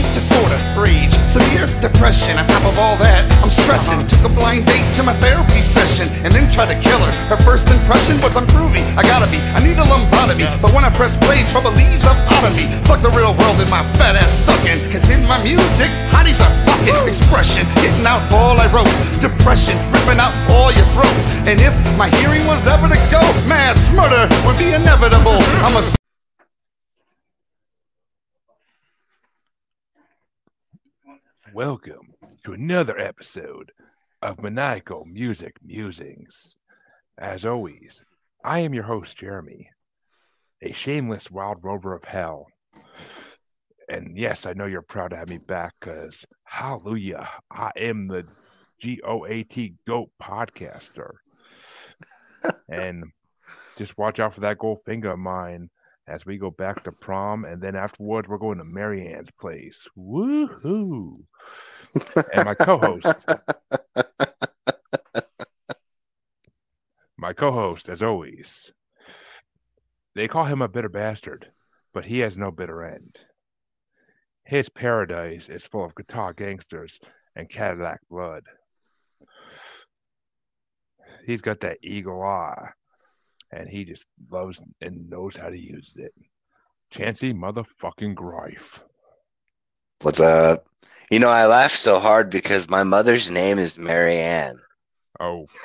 panic disorder, rage, severe depression. On top of all that, I'm stressing. Took a blind date to my therapy session and then tried to kill her. Her first impression was I'm groovy. I gotta be. I need a lobotomy. But when I press play, trouble leaves up out of me. Fuck the real world and my fat ass stuck in. Cause in my music, hotties are fucking expression. Getting out all I wrote. Depression, ripping out all your throat. And if my hearing was ever to go, mass murder would be inevitable. I'm a Welcome to another episode of Maniacal Music Musings. As always, I am your host, Jeremy, a shameless wild rover of hell. And yes, I know you're proud to have me back because, hallelujah, I am the G O A T GOAT podcaster. and just watch out for that gold finger of mine as we go back to prom. And then afterwards, we're going to Marianne's place. Woohoo! and my co-host, my co-host, as always, they call him a bitter bastard, but he has no bitter end. His paradise is full of guitar gangsters and Cadillac blood. He's got that eagle eye, and he just loves and knows how to use it. Chancy motherfucking Greif. What's up? You know, I laugh so hard because my mother's name is Marianne. Oh,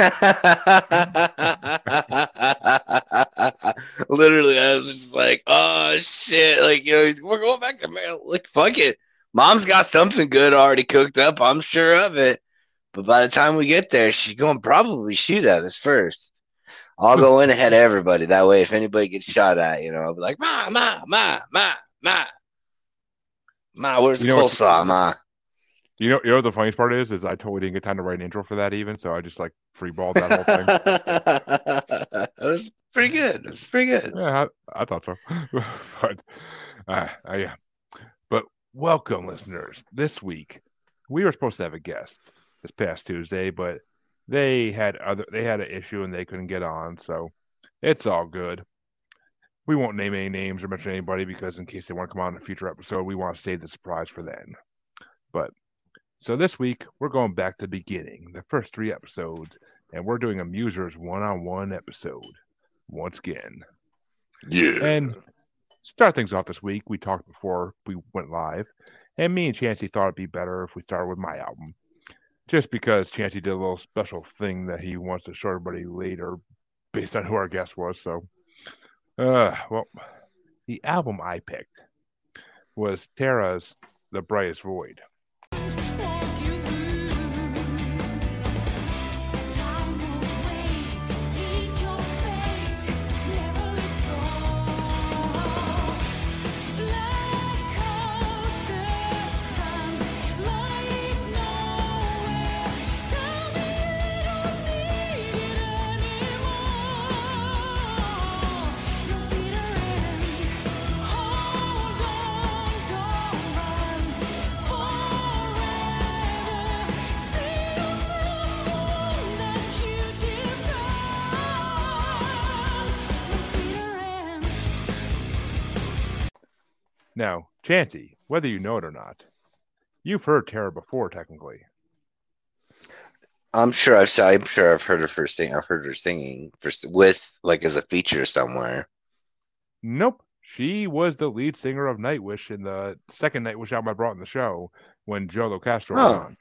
Literally, I was just like, oh shit. Like, you know, he's, we're going back to Mary. Like, fuck it. Mom's got something good already cooked up. I'm sure of it. But by the time we get there, she's going to probably shoot at us first. I'll go in ahead of everybody. That way, if anybody gets shot at, you know, I'll be like, Ma, Ma, Ma, Ma, Ma. Ma, where's the You know what- coleslaw, Ma? you know, you know what the funniest part is, is I totally didn't get time to write an intro for that even, so I just like freeballed that whole thing. it was pretty good. It was pretty good. Yeah, I, I thought so. but uh, uh, yeah. But welcome, listeners. This week we were supposed to have a guest this past Tuesday, but they had other they had an issue and they couldn't get on, so it's all good. We won't name any names or mention anybody because in case they want to come on in a future episode, we want to save the surprise for then. But so this week we're going back to the beginning, the first three episodes, and we're doing a Musers one-on-one episode once again. Yeah. And start things off this week. We talked before we went live, and me and Chancy thought it'd be better if we started with my album, just because Chancy did a little special thing that he wants to show everybody later, based on who our guest was. So, uh, well, the album I picked was Tarja's "The Brightest Void." Now, Chancy, whether you know it or not, you've heard Tarja before, technically. I'm sure I've I'm sure I've heard her first thing. I've heard her singing first with like as a feature somewhere. Nope. She was the lead singer of Nightwish in the second Nightwish album I brought in the show when Joe Locastro was Oh. on.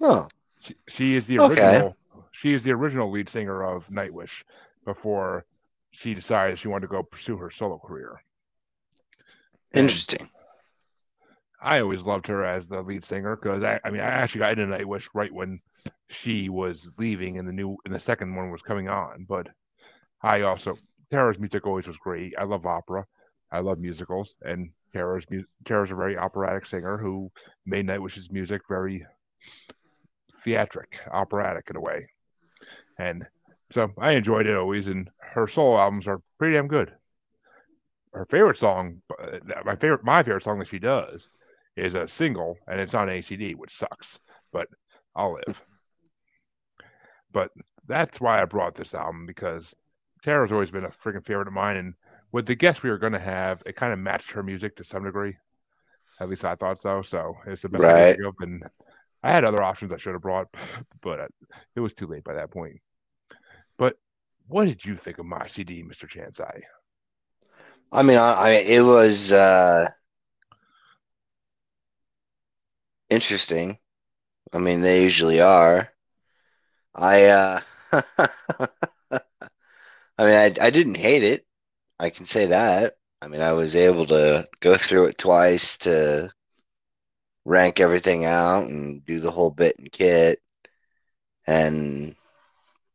Oh, She, she is the Okay. original. She is the original lead singer of Nightwish before she decided she wanted to go pursue her solo career. Interesting. I always loved her as the lead singer because I, I mean I actually got into Nightwish right when she was leaving and the new and the second one was coming on. But I also Tarja's music always was great. I love opera. I love musicals, and Tarja's Tarja's a very operatic singer who made Nightwish's music very theatric, operatic in a way. And so I enjoyed it always, and her solo albums are pretty damn good. Her favorite song, uh, my favorite, my favorite song that she does, is a single, and it's on ACD, which sucks, but I'll live. but that's why I brought this album because Tarja's always been a freaking favorite of mine, and with the guest we were going to have, it kind of matched her music to some degree. At least I thought so. So it's the best Right. of. And I had other options I should have brought, but uh, it was too late by that point. But what did you think of my CD, Mr. Chancy? I mean, I, I it was uh, interesting. I mean, they usually are. I uh, I mean, I I didn't hate it. I can say that. I mean, I was able to go through it twice to rank everything out and do the whole bit and kit. And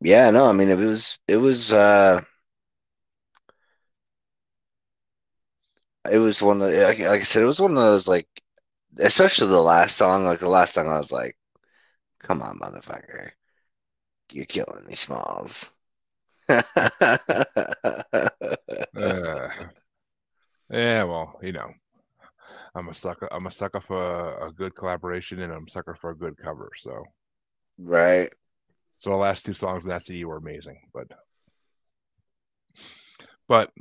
yeah, no, I mean, it was it was uh it was one of like, like I said, it was one of those like, especially the last song. Like the last song, I was like, "Come on, motherfucker, you're killing me, Smalls." Uh, yeah, well, you know, I'm a sucker. I'm a sucker for a good collaboration, and I'm a sucker for a good cover. So, right? so the last two songs in that CD were amazing. But, but,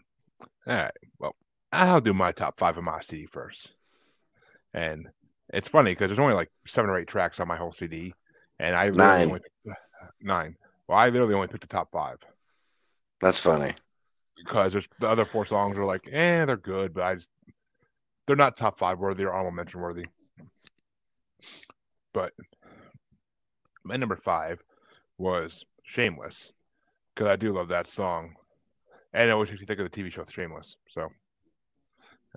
all right. Well, I'll do my top five of my CD first. And it's funny because there's only like seven or eight tracks on my whole CD, and I literally Nine. only nine. Well, I literally only picked the top five. That's funny. because there's the other four songs are like, eh, they're good, but I just they're not top five worthy or honorable mention worthy. But my number five was Shameless because I do love that song, and it always makes you think of the TV show Shameless. So,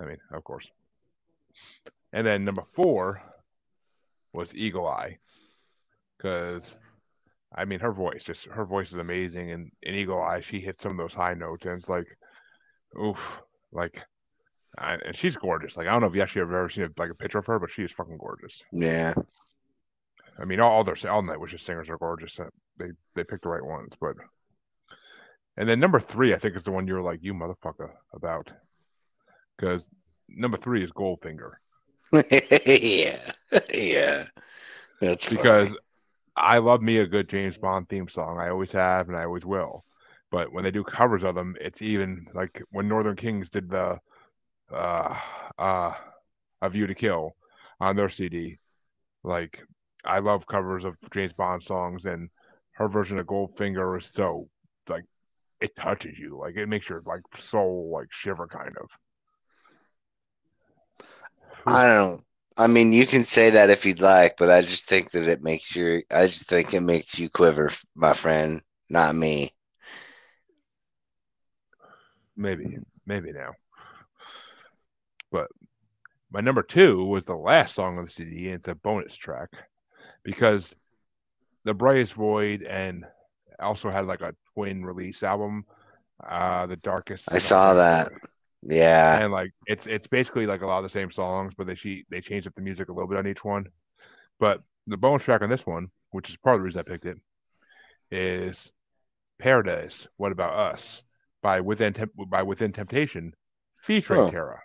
I mean, of course. And then number four was Eagle Eye because I mean, her voice just her voice is amazing, and in Eagle Eye, she hits some of those high notes, and it's like, oof, like, I, and she's gorgeous. Like, I don't know if you actually have ever seen a, like a picture of her, but she is fucking gorgeous. Yeah. I mean, all, all their all Nightwish's singers are gorgeous. They they pick the right ones, but. And then number three, I think, is the one you're like, you motherfucker, about, because number three is Goldfinger. yeah. yeah. That's funny. because I love me a good James Bond theme song. I always have and I always will. But when they do covers of them, it's even like when Northern Kings did the uh uh A View to Kill on their CD. Like I love covers of James Bond songs and her version of Goldfinger is so like it touches you. Like it makes your like soul like shiver kind of. I don't. I mean, you can say that if you'd like, but I just think that it makes you. I just think it makes you quiver, my friend, not me. maybe maybe now but my number two was the last song on the cd and it's a bonus track because the brightest void and also had like a twin release album uh the darkest I saw that. Yeah. and like it's it's basically like a lot of the same songs but they she they changed up the music a little bit on each one but the bonus track on this one which is part of the reason i picked it is paradise what about us by within Temp- by within temptation featuring Huh. Tarja,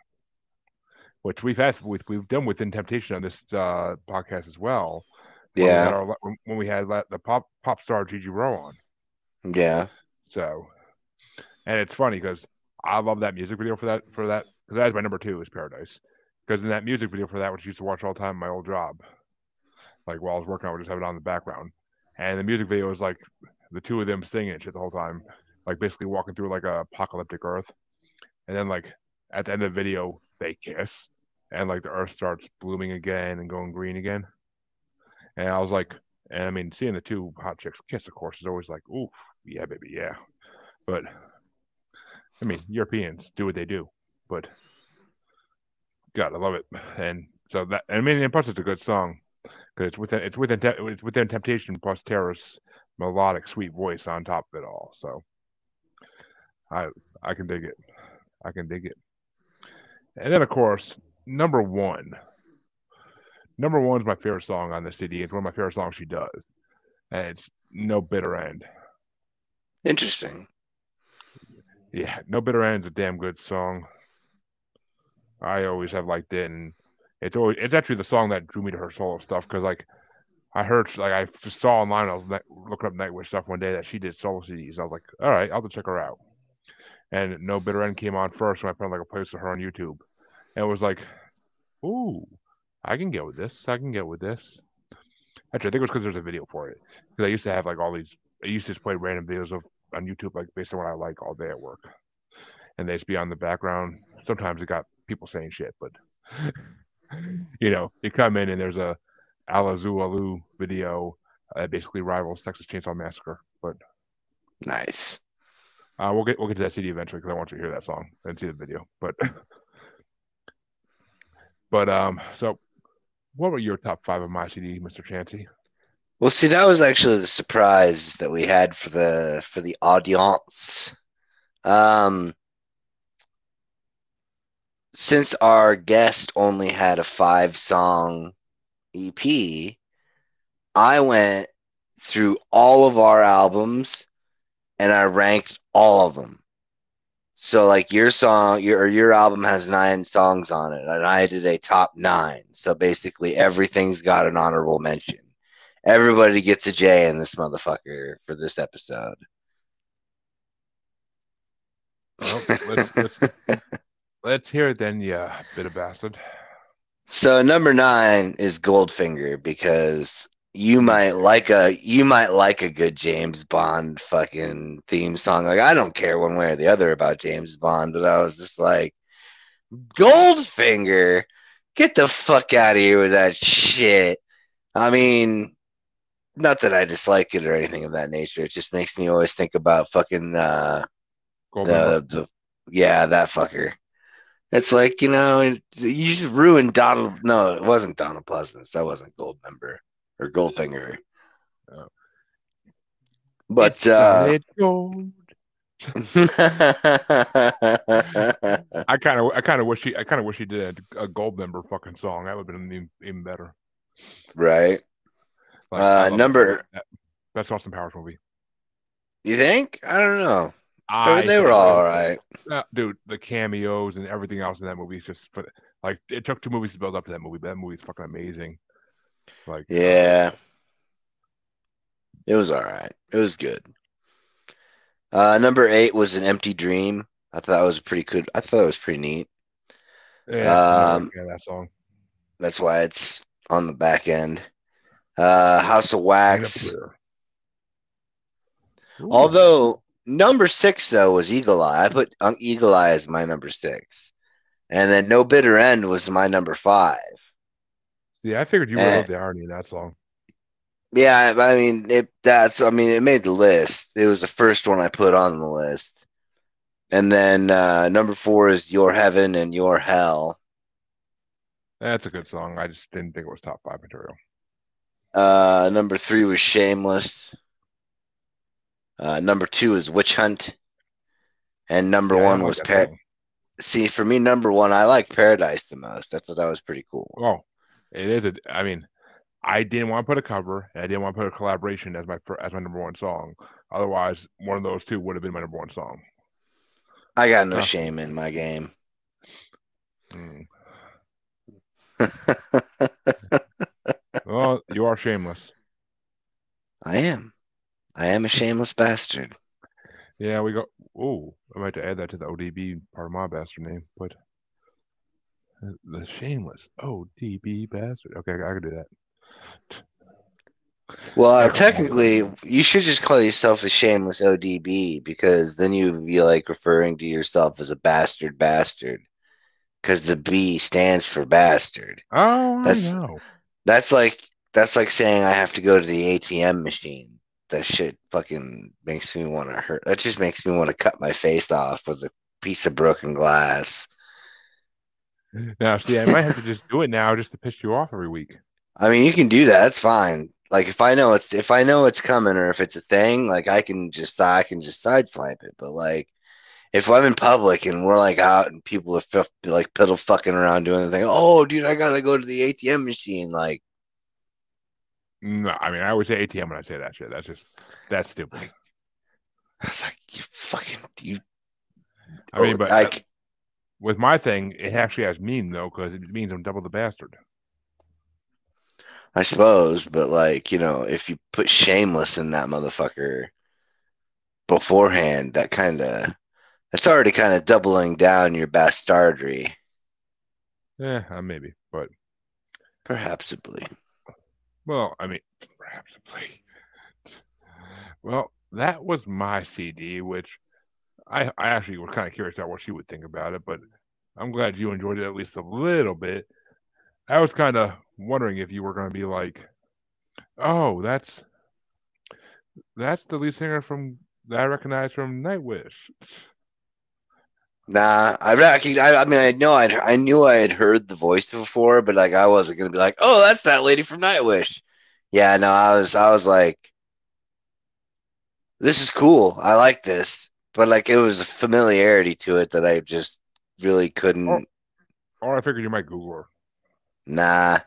which we've had we've, we've done within temptation on this uh podcast as well when we Yeah. our- when we had the pop pop star Gigi Rowe on Yeah. so, and it's funny because I love that music video for that for that because that is my number two is Paradise. Because in that music video for that, which I used to watch all the time my old job, like while I was working, I would just have it on in the background, and the music video is like the two of them singing shit the whole time, like basically walking through like a apocalyptic Earth, and then like at the end of the video they kiss, and like the Earth starts blooming again and going green again, and I was like, and I mean seeing the two hot chicks kiss, of course, is always like, ooh, yeah, baby, yeah. But I mean, Europeans do what they do. But God, I love it. And so that I mean, and plus it's a good song because it's within it's within it's within Temptation plus Tarja's melodic sweet voice on top of it all. So I I can dig it. I can dig it. And then of course number one. Number one is my favorite song on the CD. It's one of my favorite songs she does, and it's No Bitter End. Interesting. Yeah, No Bitter End's a damn good song. I always have liked it, and it's always it's actually the song that drew me to her solo stuff because like I heard like I saw online I was looking up Nightwish stuff one day that she did solo CDs. I was like, all right, I'll have to check her out. And No Bitter End came on first when I found like a place for her on YouTube, and it was like ooh, I can get with this. I can get with this. Actually, I think it was because there's a video for it. Because I used to have like all these. I used to just play random videos of on YouTube, like based on what I like all day at work, and they just be on the background. Sometimes it got people saying shit, but you know, you come in and there's a Alazu Alu video that basically rivals Texas Chainsaw Massacre. But Nice. uh, we'll get we'll get to that CD eventually because I want you to hear that song and see the video. But but um, so what were your top five of my CD, Mr. Chancy? Well, see, that was actually the surprise that we had for the for the audience. Um, since our guest only had a five song EP, I went through all of our albums and I ranked all of them. So like your song, your your album has nine songs on it, and I did a top nine. So basically everything's got an honorable mention. Everybody gets a J in this motherfucker for this episode. Well, let's, let's, let's hear it then, yeah, bit of bastard. So number nine is Goldfinger because you might like a you might like a good James Bond fucking theme song. Like I don't care one way or the other about James Bond, but I was just like Goldfinger, get the fuck out of here with that shit. I mean, not that I dislike it or anything of that nature. It just makes me always think about fucking uh the, the yeah that fucker it's like you know you just ruined donald no it wasn't donald pleasance that wasn't gold member or goldfinger Oh. but It's uh gold. I kind of, I kind of wish he, I kind of wish he did a, gold member fucking song. That would have been even, even better. right Like, Uh, number- that- Best Austin Powers movie. you think? I don't know. I they, they were all it- right Uh, dude, the cameos and everything else in that movie is just for, like it took two movies to build up to that movie, but that movie's fucking amazing. Like, yeah. It was all right it was good. Uh number eight was an empty dream. I thought that was pretty good i thought it was pretty neat. Yeah, Um, yeah, that song. That's why it's on the back end. Uh, House of Wax. Although number six though was Eagle Eye. I put um, Eagle Eye as my number six, and then No Bitter End was my number five. yeah, I figured you would eh. love the irony in that song. Yeah, I I mean it. That's I mean it made the list. It was the first one I put on the list, and then uh, number four is Your Heaven and Your Hell. That's a good song. I just didn't think it was top five material. Uh, number three was Shameless. Uh, number two is Witch Hunt, and number Yeah, one was Par- See, for me, number one, I like Paradise the most. I thought that was pretty cool. Oh, it is a. I mean, I didn't want to put a cover. I didn't want to put a collaboration as my as my number one song. Otherwise, one of those two would have been my number one song. I got no Huh. shame in my game. Mm. Well, you are shameless. I am. I am a shameless bastard. Yeah, we got. Oh, I might have to add that to the ODB part of my bastard name, but the shameless ODB bastard. Okay, I can do that. Well, uh, technically, you should just call yourself the shameless ODB because then you would be like referring to yourself as a bastard bastard because the B stands for bastard. Oh, That's- I know. That's like that's like saying I have to go to the ATM machine. That shit fucking makes me want to hurt. That just makes me want to cut my face off with a piece of broken glass. Now, see, I might have to just do it now just to piss you off every week. I mean, you can do that. That's fine. Like if I know it's if I know it's coming or if it's a thing, like I can just I can just sideswipe it. But like if I'm in public and we're like out and people are f- like piddle fucking around doing the thing, oh dude, I gotta go to the ATM machine. Like No, I mean, I always say ATM when I say that shit. That's just that's stupid. I was like, you fucking you. I mean, but uh, with my thing, it actually has meaning though, because it means I'm double the bastard. I suppose, but like you know, if you put shameless in that motherfucker beforehand, that kind of that's already kind of doubling down your bastardry. Yeah, uh, maybe, but Perhapsably. Well, I mean, perhaps. Well, that was my CD, which I I actually was kind of curious about what she would think about it, but I'm glad you enjoyed it at least a little bit. I was kind of wondering if you were going to be like, "Oh, that's that's the lead singer from that I recognize from Nightwish." Nah, I reckon. I, I mean, I know I'd, I knew I had heard the voice before, but like I wasn't gonna be like, oh, that's that lady from Nightwish. Yeah, no, I was, I was like, this is cool. I like this, but like it was a familiarity to it that I just really couldn't. Oh. Or I figured you might Google her. Nah,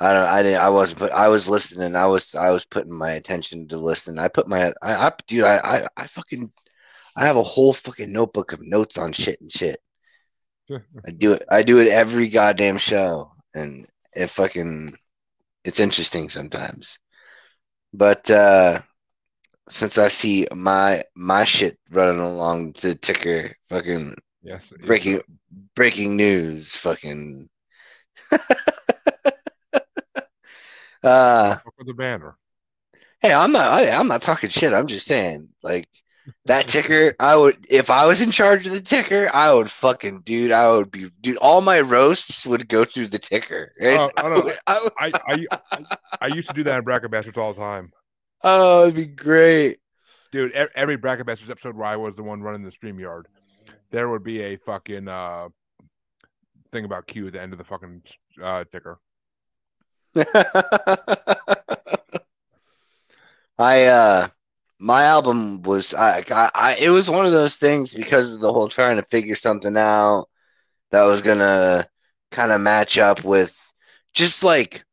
I don't. I didn't. I wasn't. Put. I was listening. I was. I was putting my attention to listen. I put my. I. I dude. I. I. I fucking. I have a whole fucking notebook of notes on shit and shit. I do it. I do it every goddamn show, and it fucking. It's interesting sometimes, but uh since I see my my shit running along the ticker, fucking yes, breaking breaking news, fucking. uh for the banner. Hey, I'm not. I, I'm not talking shit. I'm just saying, like that ticker. I would, if I was in charge of the ticker, I would fucking, dude. I would be, dude. All my roasts would go through the ticker. Oh, oh, I no. would- I would- I, I I I used to do that in Bracket Bastards all the time, oh, it'd be great. dude. Every Bracket Bastards episode where I was the one running the StreamYard, there would be a fucking uh thing about Q at the end of the fucking uh ticker. I uh, my album was I, I I it was one of those things because of the whole trying to figure something out that was gonna kind of match up with just like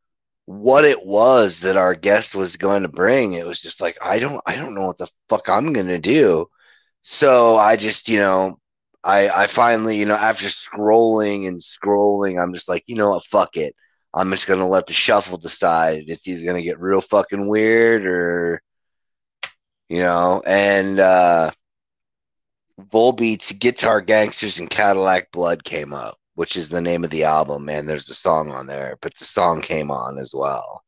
what it was that our guest was going to bring. It was just like I don't I don't know what the fuck I'm gonna do. So I just you know I I finally you know after scrolling and scrolling I'm just like you know what fuck it. I'm just gonna let the shuffle decide. It's either gonna get real fucking weird or you know, and uh Volbeat's Guitar Gangsters and Cadillac Blood came up, which is the name of the album, and there's a song on there, but the song came on as well.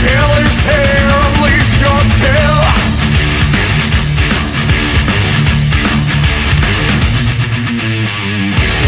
Hell is here, unleash your tail.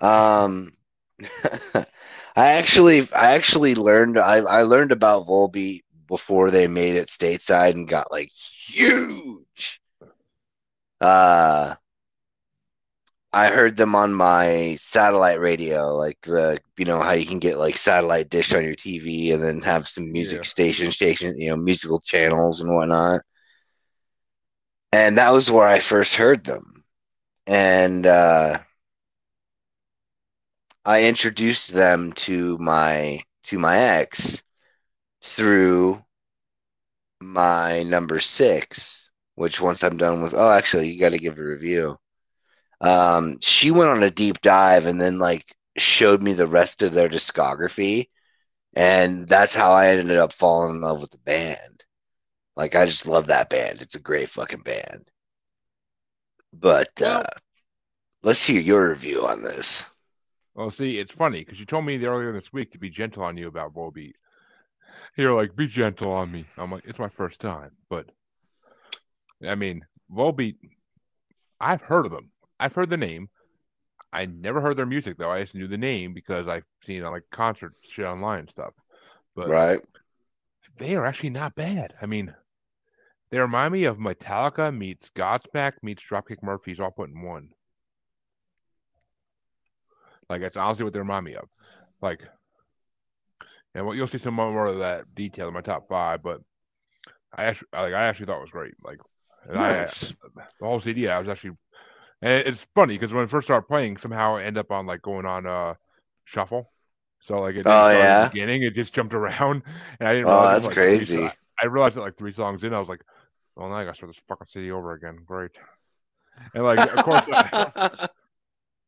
Um, I actually, I actually learned, I, I learned about Volbeat before they made it stateside and got like huge. Uh, I heard them on my satellite radio, like the, you know, how you can get like satellite dish on your TV and then have some music Yeah. station, station, you know, musical channels and whatnot. And that was where I first heard them. And uh, I introduced them to my to my ex through my number six, which once I'm done with, oh, actually, you got to give a review. Um, she went on a deep dive and then like showed me the rest of their discography, and that's how I ended up falling in love with the band. Like I just love that band. It's a great fucking band. But uh, let's hear your review on this. Well, see, it's funny because you told me earlier this week to be gentle on you about Volbeat. You're like, be gentle on me. I'm like, it's my first time, but I mean, Volbeat. I've heard of them. I've heard the name. I never heard their music though. I just knew the name because I've seen on like concert shit online and stuff. But Right? they are actually not bad. I mean, they remind me of Metallica meets Godsmack meets Dropkick Murphys all put in one. Like that's honestly what they remind me of. Like, and what you'll see some more of that detail in my top five. But I actually, like, I actually thought it was great. Like, And I, the whole CD, I was actually, and it's funny because when I first started playing, somehow I end up on like going on uh shuffle. So like it Oh, start at the yeah? beginning, it just jumped around, and I didn't. Oh, realize it that's was, like, crazy. so- I realized it like three songs in. I was like, well, now I got to start this fucking CD over again. Great. And like, of course,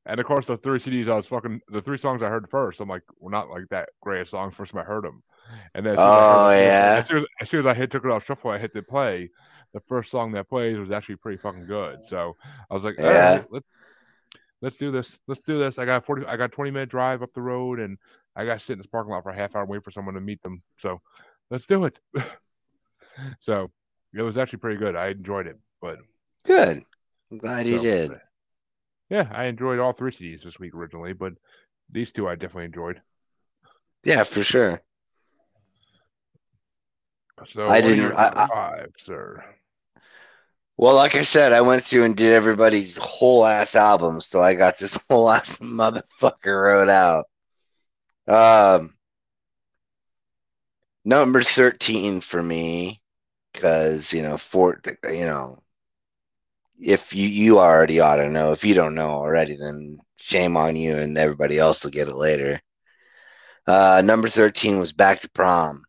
and of course, the three CDs I was fucking the three songs I heard first. I'm like, were not like that great of songs. First time I heard them, and then as soon as I heard Oh, yeah? as soon as, as soon as I hit took it off shuffle, I hit the play. The first song that plays was actually pretty fucking good. So I was like, Yeah. let's let's do this. Let's do this. I got forty. I got twenty minute drive up the road, and I got to sit in this parking lot for a half hour and wait for someone to meet them. So let's do it. so it was actually pretty good. I enjoyed it, but Good. I'm glad you so, did. Yeah, I enjoyed all three CDs this week originally, but these two I definitely enjoyed. Yeah, for sure. So I didn't- I- I- five, sir. Well, like I said, I went through and did everybody's whole ass album, so I got this whole ass motherfucker wrote out. Um, number thirteen for me, because you know, for you know, if you you already ought to know. If you don't know already, then shame on you, and everybody else will get it later. Uh, number thirteen was "Back to Prom."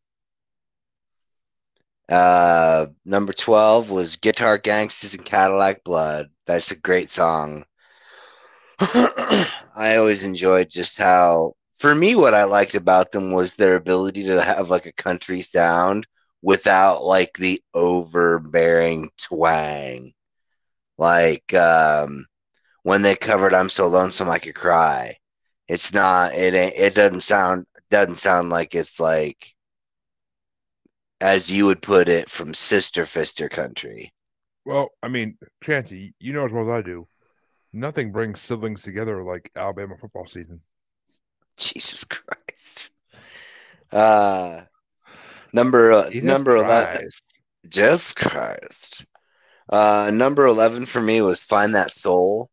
Uh, number 12 was Guitar Gangsters and Cadillac Blood. That's a great song. I always enjoyed just how, for me, what I liked about them was their ability to have like a country sound without like the overbearing twang. Like, um, when they covered I'm So Lonesome I Could Cry. It's not, it ain't, it doesn't sound, doesn't sound like it's like, as you would put it, from sister fister country. Well, I mean, Chancy, you know as well as I do, nothing brings siblings together like Alabama football season. Jesus Christ. Uh, number uh, number eleven. Christ. Jesus Christ. Uh, number eleven for me was "Find That Soul."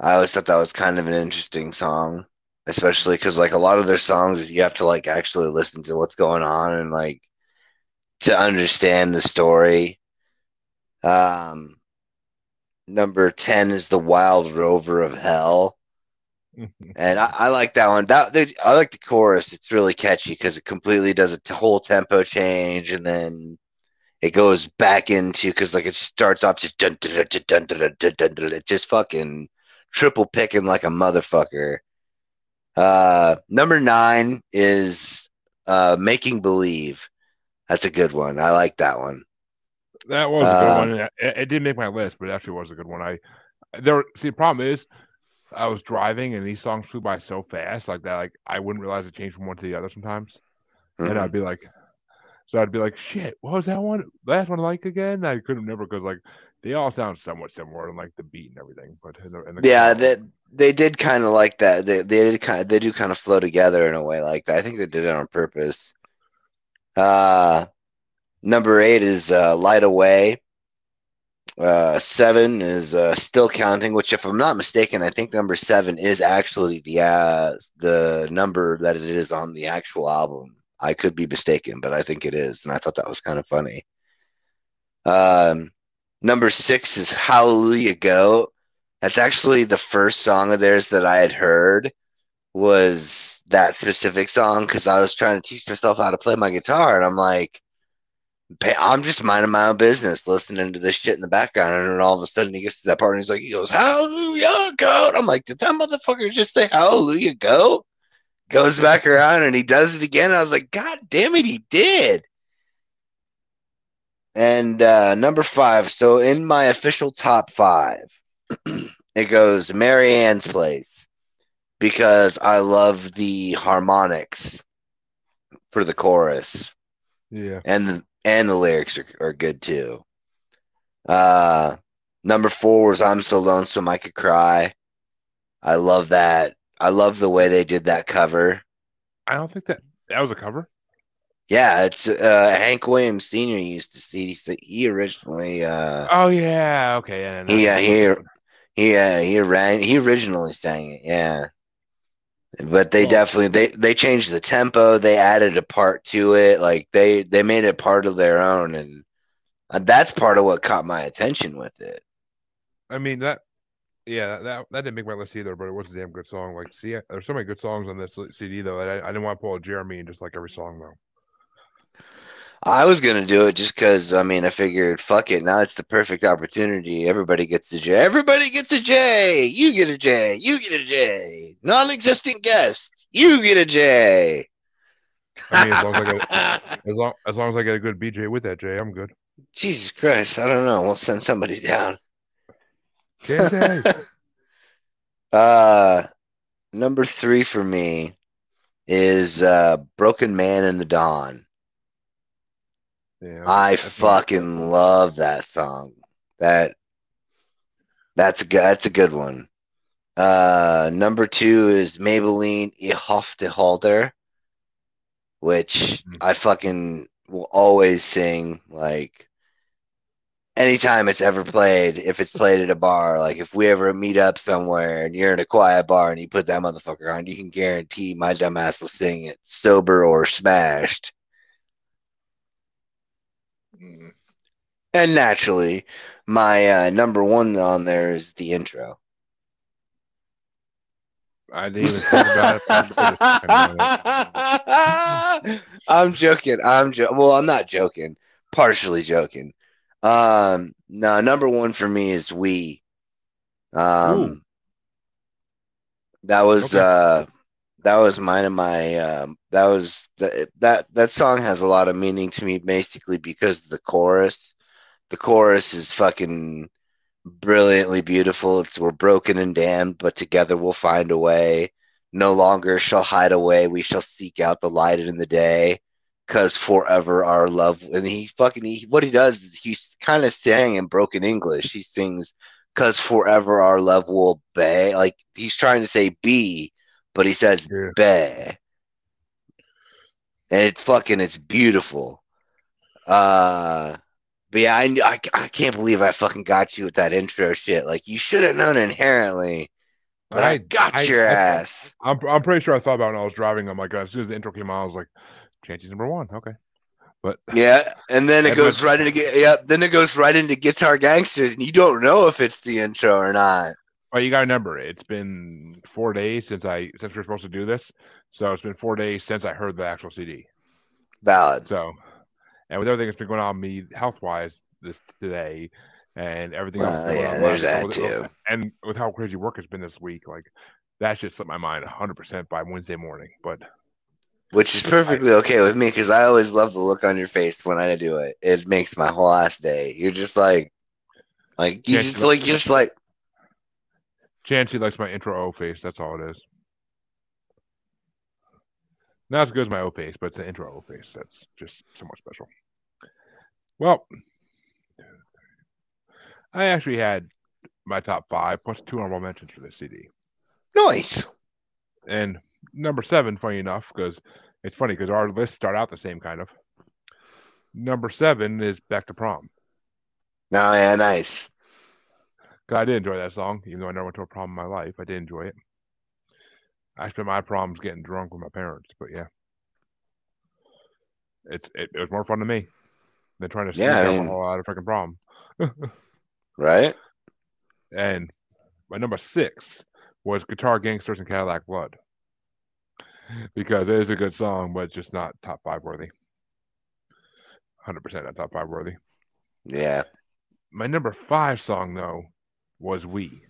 I always thought that was kind of an interesting song, especially because like a lot of their songs, you have to like actually listen to what's going on and like to understand the story. Um, number ten is "The Wild Rover of Hell." And I, I like that one. That they, I like the chorus. It's really catchy because it completely does a t- whole tempo change, and then it goes back into because like it starts off just dun, dun, dun, dun, dun, dun, dun, just fucking triple picking like a motherfucker. Uh, number nine is uh, making believe. That's a good one. I like that one. That was a good one. It, it, didn't make my list, but it actually was a good one. I there. See, the problem is, I was driving and these songs flew by so fast, like that. Like I wouldn't realize it changed from one to the other sometimes, mm-hmm. and I'd be like, so I'd be like, shit, what was that one? Last one like again? I couldn't remember because like they all sound somewhat similar and like the beat and everything, but in the, in the Yeah, that they did kind of like that. They they did kind of they do kind of flow together in a way like that. I think they did it on purpose. Uh, number eight is uh, Light a Way. Uh, seven is uh, Still Counting, which, if I'm not mistaken, I think number seven is actually the uh, the number that it is on the actual album. I could be mistaken, but I think it is, and I thought that was kind of funny. Um, number six is Hallelujah Go. That's actually the first song of theirs that I had heard was that specific song because I was trying to teach myself how to play my guitar, and I'm like, I'm just minding my own business, listening to this shit in the background, and then all of a sudden he gets to that part and he's like, he goes, Hallelujah, go. I'm like, did that motherfucker just say Hallelujah, go? Goes back around and he does it again. I was like, God damn it, he did. And uh, number five, so in my official top five, it goes Marianne's Place because I love the harmonics for the chorus yeah. and the, and the lyrics are, are good too. Uh, number four was I'm So Lonesome I Could Cry. I love that. I love the way they did that cover. I don't think that that was a cover. Yeah, it's uh, Hank Williams Sr. used to see. He originally uh, Oh yeah, okay, yeah. no, Yeah, that was he- good one. he uh, he ran he originally sang it. Yeah, but they definitely they they changed the tempo. They added a part to it. Like they they made it part of their own, and Uh, that's part of what caught my attention with it. I mean that, yeah, that that didn't make my list either, but it was a damn good song. Like, see, there's so many good songs on this CD though. I, I didn't want to pull a Jeremy and just like every song though. I was gonna do it just because I mean I figured fuck it now it's the perfect opportunity everybody gets a J everybody gets a J you get a J you get a J non-existent guest you get a J. I mean, as long as I get as long as long as I get a good BJ with that J, I'm good. Jesus Christ I don't know we'll send somebody down. J-J. Uh, number three for me is uh Broken Man in the Dawn. yeah, I fucking love that song. That that's a good that's a good one. Uh number two is Maybelline Ich hoffe Holder, which Mhm. I fucking will always sing like anytime it's ever played, if it's played at a bar, like if we ever meet up somewhere and you're in a quiet bar and you put that motherfucker on, you can guarantee my dumbass will sing it sober or smashed. Mm. And naturally, my uh, number one on there is the intro. I didn't even think about it. I just fucking know it. I'm joking. I'm jo- well. I'm not joking. Partially joking. Um, no, number one for me is we. Um, Ooh. that was Okay. uh, that was mine and my um, that was that that that song has a lot of meaning to me, basically because the chorus. The chorus is fucking brilliantly beautiful. It's we're broken and damned, but together we'll find a way. No longer shall hide away. We shall seek out the light in the day. Cause forever our love and he fucking he what he does is he's kind of saying in broken English. He sings cause forever our love will be like he's trying to say be, but he says Yeah. be. And it fucking it's beautiful. Uh but yeah, I, I, I can't believe I fucking got you with that intro shit. Like you should have known inherently, but I, got I- your I- ass. I'm I'm pretty sure I thought about it when I was driving. I'm like, as soon as the intro came on, I was like, Chancy's number one. Okay. But Yeah, and then it goes right into yep. Then it goes right into Guitar Gangsters, and you don't know if it's the intro or not. well, you gotta remember, it's been four days since I since we're supposed to do this. So it's been four days since I heard the actual CD. Valid. So and with everything that's been going on me health wise this today and everything else Well, going yeah, on, there's that with- too. and with how crazy work has been this week, like that should slip my mind 100% by Wednesday morning. But Which is perfectly okay with me because I always love the look on your face when I do it. It makes my whole ass day. You're just like, like you just like just like Chancy likes my intro O face. That's all it is. Not as good as my O face, but it's an intro O face. That's just somewhat special. Well, I actually had my top five plus two honorable mentions for this CD. nice. And number seven, funny enough, because it's funny because our lists start out the same kind of. Number seven is Back to Prom. No, yeah, nice. I did enjoy that song, even though I never went to a prom in my life. I did enjoy it. I spent my proms getting drunk with my parents, but yeah, it's it, it was more fun to me than trying to sneak Yeah, I mean- alcohol out of freaking prom. Right? And my number six was Guitar Gangsters and Cadillac Blood because it is a good song, but just not top five worthy. Hundred percent not top five worthy. Yeah. My number five song though was "We,"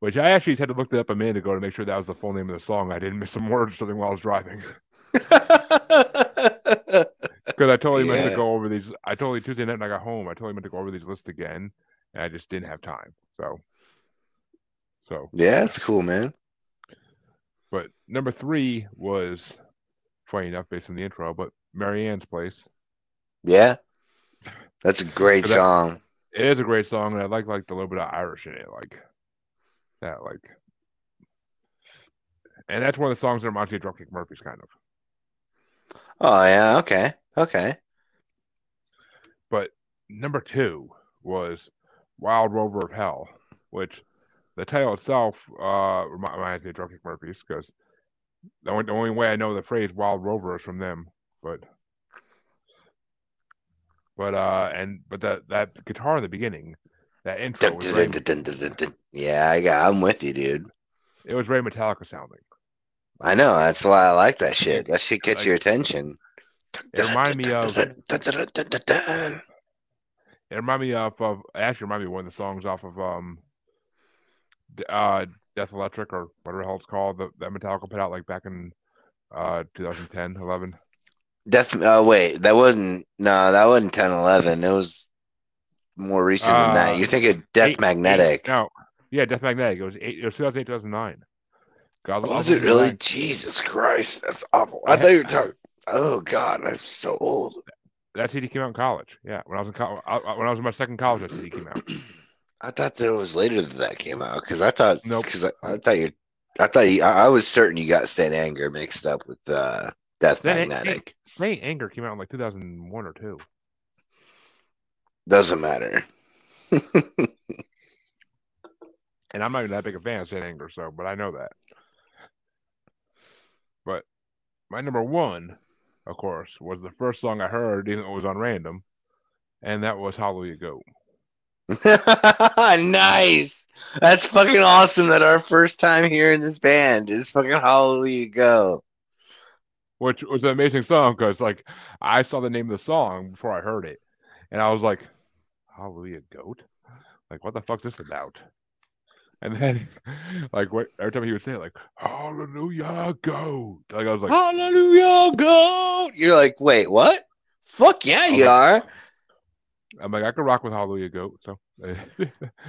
which I actually had to look that up a minute ago to make sure that was the full name of the song. I didn't miss some words or something while I was driving because I totally meant to go over these. I totally Tuesday night when I got home. I totally meant to go over these lists again, and I just didn't have time. So, so yeah, it's cool, man. But number three was funny enough, based on the intro, but Marianne's Place. Yeah. That's a great that- song. It is a great song, and I like like the little bit of Irish in it, like that, like. And that's one of the songs that reminds me of Dropkick Murphys, kind of. Oh yeah, okay. Okay. But number two was Wild Rover of Hell, which the title itself uh reminds me of Dropkick Murphys because the only, the only way I know the phrase Wild Rover is from them. But But uh, and but that that guitar in the beginning, that intro Dun, was dun, dun. Yeah, I got. I'm with you, dude. it was very Metallica sounding. I know. That's why I like that shit. That should catch Like- your attention. It reminded me of it reminded me of, of it actually reminded me of one of the songs off of um, uh, Death Electric or whatever the hell it's called that, that Metallica put out like back in uh 2010, 11. Death. Oh wait, that wasn't. No, that wasn't 10, 11. It was more recent than Uh, that. You think thinking Death Eight- Magnetic. eight- no, yeah, Death Magnetic. It was eight. It was 2008, 2009. God, Was it really? Jesus Christ, that's awful. I I thought you were talking. Oh God, I'm so old. That CD came out in college. Yeah, when I was in co- I, I- when I was in my second college, that CD came out. I thought that it was later that that came out because I thought Nope. because I, I thought you I thought you, I, I was certain you got Saint Anger mixed up with uh, Death Saint- Magnetic. Saint Anger came out in like 2001 or two. Doesn't matter. And I'm not even that big a fan of Saint Anger, so but I know that. But my number one, of course, was the first song I heard, even though it was on random, and that was Hallelujah Goat. nice. That's fucking awesome. That our first time hearing this band is fucking Hallelujah Goat. which was an amazing song because like I saw the name of the song before I heard it, and I was like, "Hallelujah, goat!" Like, what the fuck's this about? And then, like, what, every time he would say it, like "Hallelujah, goat," like I was like, Hallelujah Goat. You're like, wait, what? Fuck yeah, you Okay. are. I'm like, I could rock with Hallelujah, goat. So, I,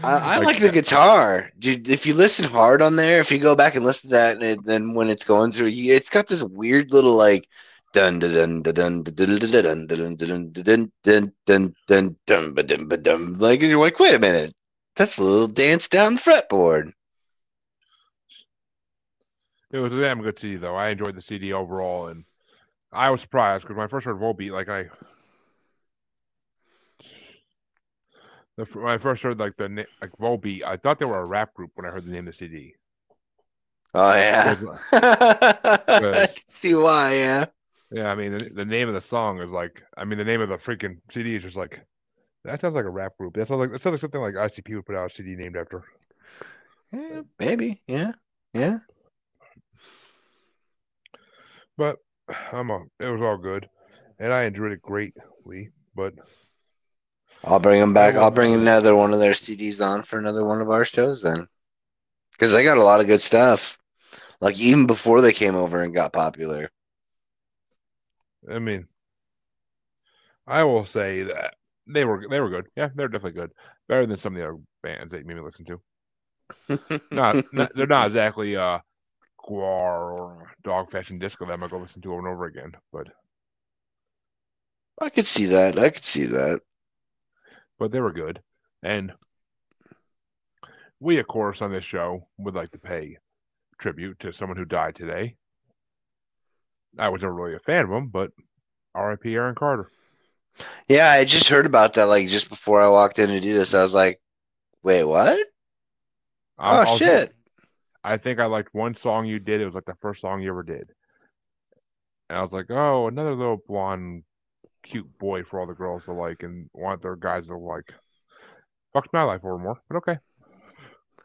I like the guitar. Dude, if you listen hard on there, if you go back and listen to that, and it, then when it's going through, it's got this weird little like dun dun dun dun dun dun dun dun dun dun dun dun dun dun dun dun ba dum ba dum. Like you're like, wait a minute, that's a little dance down the fretboard. It was a damn good CD though. I enjoyed the CD overall, and I was surprised because when I first heard Volbeat, like I, the, when I first heard like the like Volbeat, I thought they were a rap group when I heard the name of the CD. Oh yeah, I see why. Yeah, Yeah, I mean the, the name of the song is like, I mean the name of the freaking CD is just like, that sounds like a rap group. That sounds like that sounds like something like ICP would put out a CD named after. yeah, maybe. Yeah, yeah. But I'm a, it was all good, and I enjoyed it greatly. But I'll bring them back. I'll bring another one of their CDs on for another one of our shows then, because they got a lot of good stuff. Like even before they came over and got popular. I mean, I will say that they were they were good. Yeah, they're definitely good. Better than some of the other bands that you made me listen to. Not, not they're not exactly uh Gwar or Dog Fashion Disco that I'm gonna go listen to over and over again. But I could see that. I could see that. But they were good. And we, of course, on this show would like to pay tribute to someone who died today. I was never really a fan of him, but R.I.P. Aaron Carter. Yeah, I just heard about that like just before I walked in to do this. I was like, wait, what? I- Oh I was- shit. I think I liked one song you did. It was like the first song you ever did. And I was like, oh, another little blonde, cute boy for all the girls to like and want their guys to like. Fucked my life over more, but okay.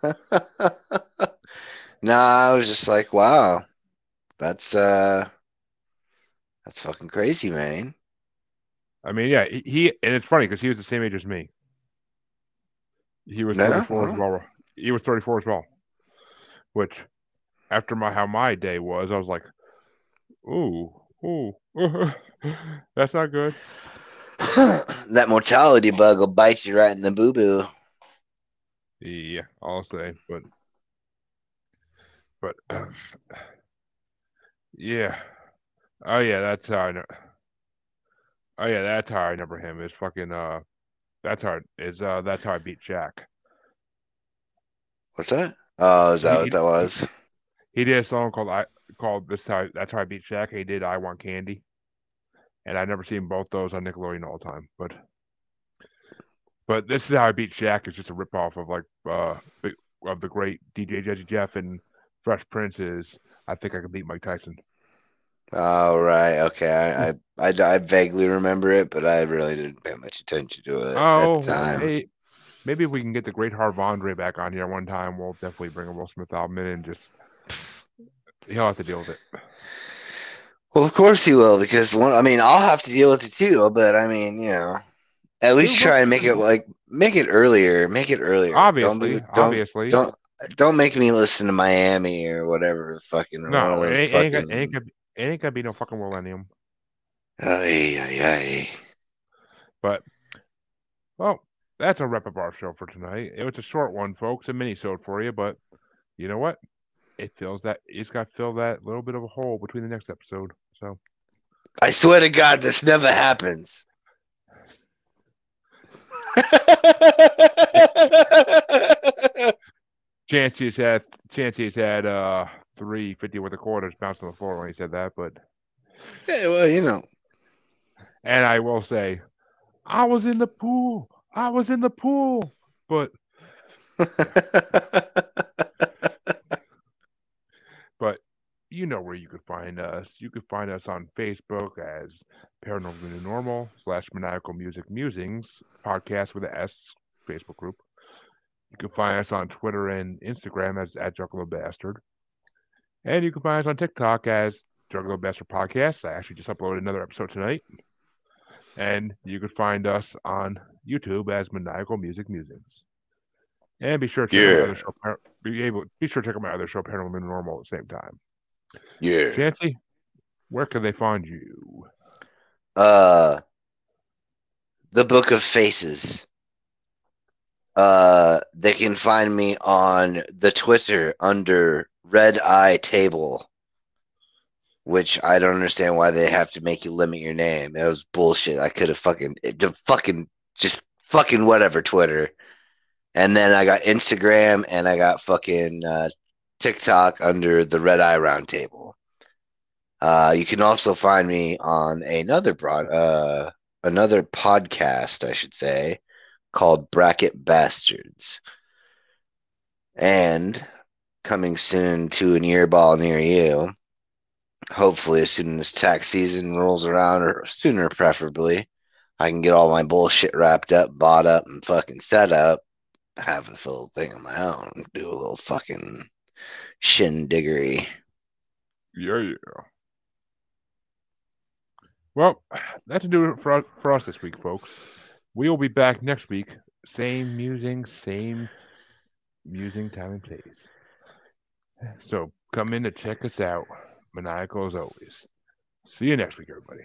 nah, I was just like, wow. That's uh that's fucking crazy, man. I mean, yeah, he, he and it's funny because he was the same age as me. He was Yeah? 34 as well. He was 34 as well. Which, after my how my day was, I was like, ooh, ooh, that's not good. that mortality bug will bite you right in the boo boo. Yeah, I'll say, but, but, yeah, oh yeah, that's how I know. Oh yeah, that's how I remember him. Is fucking uh, that's how is uh, that's how I beat Shaq. What's that? Oh, is that He- what that was? He did a song called I called this how that's how I beat Shaq. He did I Want Candy, and I've never seen both those on Nickelodeon all the time. But but this is how I beat Shaq is just a ripoff of like uh of the great DJ Jazzy Jeff and Fresh Prince's I think I can beat Mike Tyson. Oh right, okay. I, I I I vaguely remember it, but I really didn't pay much attention to it Oh, at the time. hey, maybe if we can get the Great Harv Andre back on here one time, we'll definitely bring a Will Smith album in and just he'll have to deal with it. Well, of course he will, because one. I mean, I'll have to deal with it too. But I mean, you know, at least try and make it like make it earlier. Make it earlier. Obviously, don't, don't, obviously. don't don't make me listen to Miami or whatever the fucking. no, it ain't, it ain't, gonna- ain't gonna, it ain't gonna be no fucking millennium. Ay, ay, ay. But well, that's a wrap up our show for tonight. It was a short one, folks, a mini sode for you, but you know what? It fills that it's got to fill that little bit of a hole between the next episode. So I swear to God, this never happens. Chancy's had Chancy's had uh three fifty worth of quarters bounced on the floor when he said that, but yeah, well, you know. and I will say, I was in the pool. I was in the pool. But but you know where you could find us. You could find us on Facebook as Paranormal New Normal slash Maniacal Music Musings podcast with an S Facebook group. You can find us on Twitter and Instagram as at Juggalo Bastard. And you can find us on TikTok as Juggalo Bastard Podcast. I actually just uploaded another episode tonight. And you could find us on YouTube as Maniacal Music Musings. And be sure to check out my other show, be able be sure to check out my other show, Paranormal New Normal, at the same time. Yeah. Chancy, where can they find you? Uh, the Book of Faces. Uh, they can find me on the Twitter under Red Eye Table, which I don't understand why they have to make you limit your name. It was bullshit. I could have fucking, it, the fucking, just fucking whatever Twitter. And then I got Instagram and I got fucking uh, TikTok under the Red Eye Roundtable. Uh, you can also find me on another broad, uh, another podcast, I should say, called Bracket Bastards, and coming soon to an earball near you. Hopefully, as soon as tax season rolls around, or sooner, preferably, I can get all my bullshit wrapped up, bought up, and fucking set up. Have a little thing of my own. Do a little fucking shindiggery. Yeah, yeah. Well, that's to do for, for us this week, folks. We will be back next week. Same musing, same musing time and place. So come in to check us out. Maniacal as always. See you next week, everybody.